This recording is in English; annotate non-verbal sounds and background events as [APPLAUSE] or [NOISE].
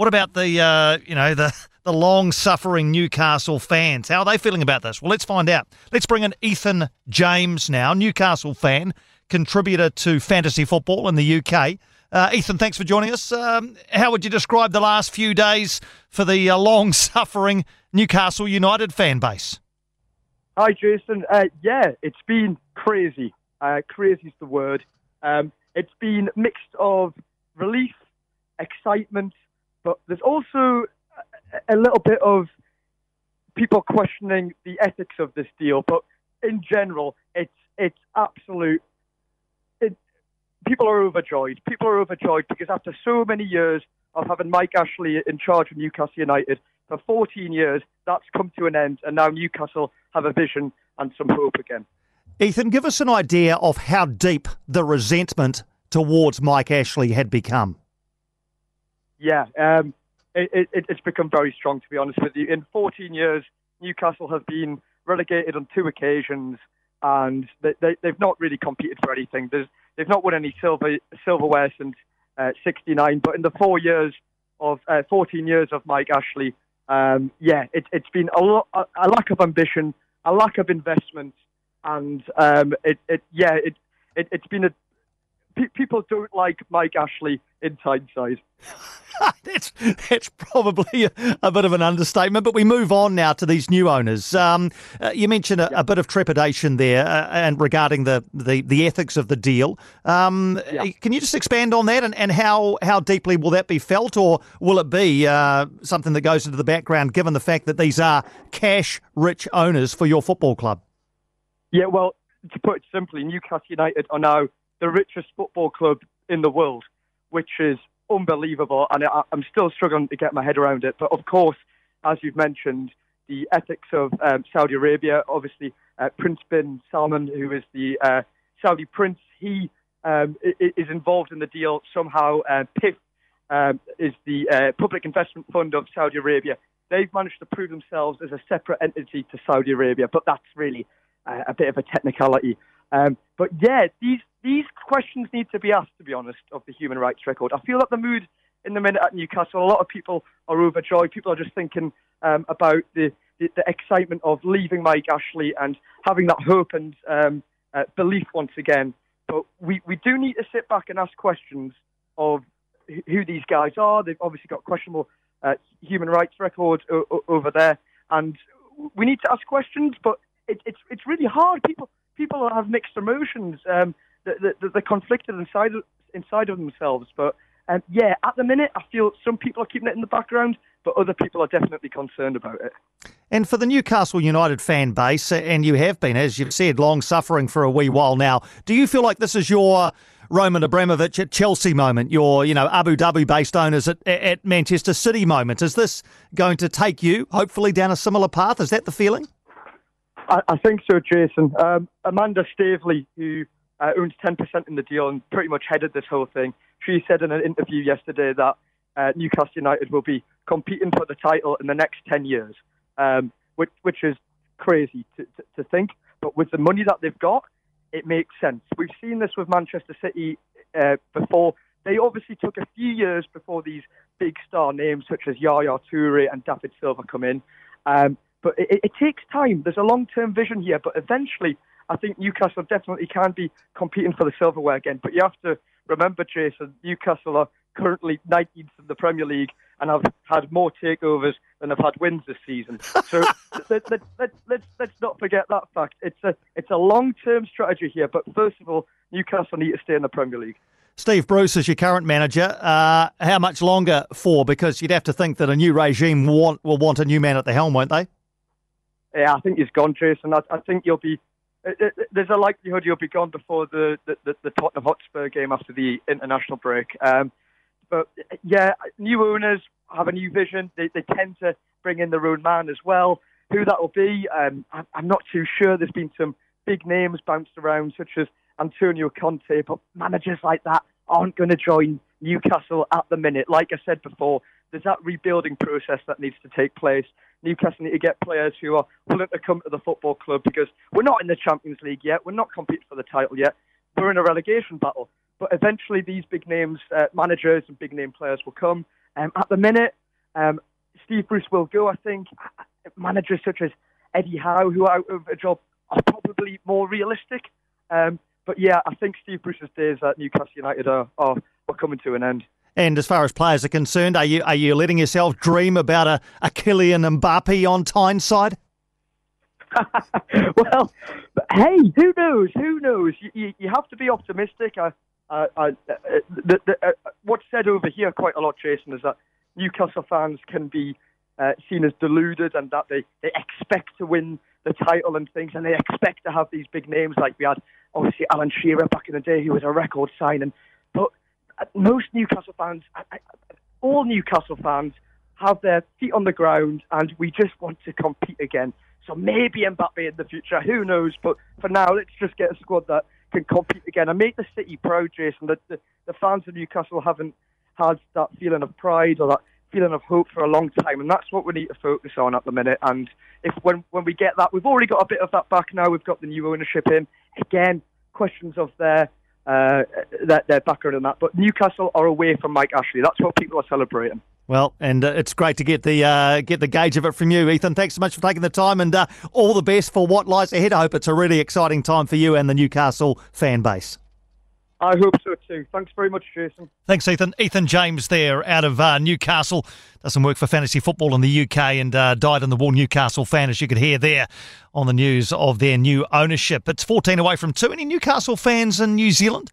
What about the uh, you know the the long suffering Newcastle fans? How are they feeling about this? Well, let's find out. Let's bring in Ethan James now, Newcastle fan, contributor to fantasy football in the UK. Uh, Ethan, thanks for joining us. Um, how would you describe the last few days for the uh, long suffering Newcastle United fan base? Hi, Jason. Uh, yeah, it's been crazy. Uh, crazy is the word. Um, it's been mixed of relief, excitement, but there's also a little bit of people questioning the ethics of this deal. But in general, it's it's absolute. It, people are overjoyed. People are overjoyed because after so many years of having Mike Ashley in charge of Newcastle United for 14 years, that's come to an end, and now Newcastle have a vision and some hope again. Ethan, give us an idea of how deep the resentment towards Mike Ashley had become. Yeah, um, it, it, it's become very strong, to be honest with you. In 14 years, Newcastle have been relegated on two occasions, and they, they, have not really competed for anything. There's, they've not won any silver silverware since uh, 69, but in the four years of uh, 14 years of Mike Ashley, um, yeah, it, has been a, lo- a, lack of ambition, a lack of investment, and um, it, it, yeah, it, it, has been a. Pe- people don't like Mike Ashley in Tyneside. [LAUGHS] that's that's probably a, a, bit of an understatement. But we move on now to these new owners. Um, uh, you mentioned a, a, bit of trepidation there, uh, and regarding the, the, the ethics of the deal. Um, yeah. Can you just expand on that, and, and how how deeply will that be felt, or will it be uh, something that goes into the background, given the fact that these are cash rich owners for your football club? Yeah, well, to put it simply, Newcastle United are now the richest football club in the world, which is unbelievable, and I, am still struggling to get my head around it. But of course, as you've mentioned, the ethics of um, Saudi Arabia, obviously, uh, Prince bin Salman, who is the uh, Saudi prince, he um, is involved in the deal somehow. Uh, PIF um, is the uh, Public Investment Fund of Saudi Arabia. They've managed to prove themselves as a separate entity to Saudi Arabia, but that's really a bit of a technicality. Um, but yeah, these these questions need to be asked, to be honest, of the human rights record. I feel that the mood in the minute at Newcastle, a lot of people are overjoyed. People are just thinking um, about the, the, the, excitement of leaving Mike Ashley and having that hope and um, uh, belief once again. But we, we do need to sit back and ask questions of who these guys are. They've obviously got questionable uh, human rights record o- o- over there, and we need to ask questions. But it, it's it's really hard. People people have mixed emotions. Um, they're, they're conflicted inside inside of themselves. But um, yeah, at the minute, I feel some people are keeping it in the background, but other people are definitely concerned about it. And for the Newcastle United fan base, and you have been, as you've said, long suffering for a wee while now, do you feel like this is your Roman Abramovich at Chelsea moment, your you know Abu Dhabi based owners at, at Manchester City moment? Is this going to take you hopefully down a similar path? Is that the feeling? I, I think so, Jason. Um, Amanda Staveley, who uh, owns 10% in the deal and pretty much headed this whole thing. She said in an interview yesterday that uh, Newcastle United will be competing for the title in the next 10 years, um, which, which is crazy to, to, to, think. But with the money that they've got, it makes sense. We've seen this with Manchester City uh, before. They obviously took a few years before these big star names such as Yaya Toure and David Silva come in. Um, but it, it takes time. There's a long term vision here, but eventually I think Newcastle definitely can be competing for the silverware again. But you have to remember, Jason, Newcastle are currently 19th in the Premier League and have had more takeovers than have had wins this season. So [LAUGHS] let, let, let, let's let's not forget that fact. It's a it's a long term strategy here. But first of all, Newcastle need to stay in the Premier League. Steve Bruce is your current manager. Uh, how much longer for? Because you'd have to think that a new regime want, will want a new man at the helm, won't they? Yeah, I think he's gone, Jason. I, I think you'll be there's a likelihood you'll be gone before the, the, the Tottenham Hotspur game after the international break. Um, but yeah, new owners have a new vision. They, they tend to bring in their own man as well. Who that will be, um, I'm not too sure. There's been some big names bounced around, such as Antonio Conte, but managers like that aren't going to join Newcastle at the minute. Like I said before, there's that rebuilding process that needs to take place. Newcastle need to get players who are willing to come to the football club because we're not in the Champions League yet. We're not competing for the title yet. We're in a relegation battle. But eventually, these big names, uh, managers and big name players will come, Um, at the minute, um, Steve Bruce will go. I think managers such as Eddie Howe, who are out of a job, are probably more realistic. Um, but yeah, I think Steve Bruce's days at Newcastle United are, are, are coming to an end. And as far as players are concerned, are you are you letting yourself dream about a, a Kylian Mbappe on Tyneside? [LAUGHS] well, hey, who knows? Who knows? You, you, you have to be optimistic. I, I, I, uh, the, the, uh, what's said over here quite a lot, Jason, is that Newcastle fans can be uh, seen as deluded and that they, they expect to win the title and things, and they expect to have these big names like we had, obviously, Alan Shearer back in the day, who was a record signing. But most Newcastle fans, all Newcastle fans, have their feet on the ground, and we just want to compete again. So maybe Mbappe in the future, who knows? But for now, let's just get a squad that can compete again and make the city proud, Jason. The, the, the fans of Newcastle haven't had that feeling of pride or that feeling of hope for a long time, and that's what we need to focus on at the minute. And if when when we get that, we've already got a bit of that back now. We've got the new ownership in. Again, questions of their uh, their, their background and that. But Newcastle are away from Mike Ashley. That's what people are celebrating. Well, and uh, it's great to get the uh, get the gauge of it from you, Ethan. Thanks so much for taking the time, and uh, all the best for what lies ahead. I hope it's a really exciting time for you and the Newcastle fan base. I hope so too. Thanks very much, Jason. Thanks, Ethan. Ethan James there out of uh, Newcastle. Doesn't work for fantasy football in the UK and uh, died in the war Newcastle fan, as you could hear there on the news of their new ownership. It's 14 away from 2. Any Newcastle fans in New Zealand?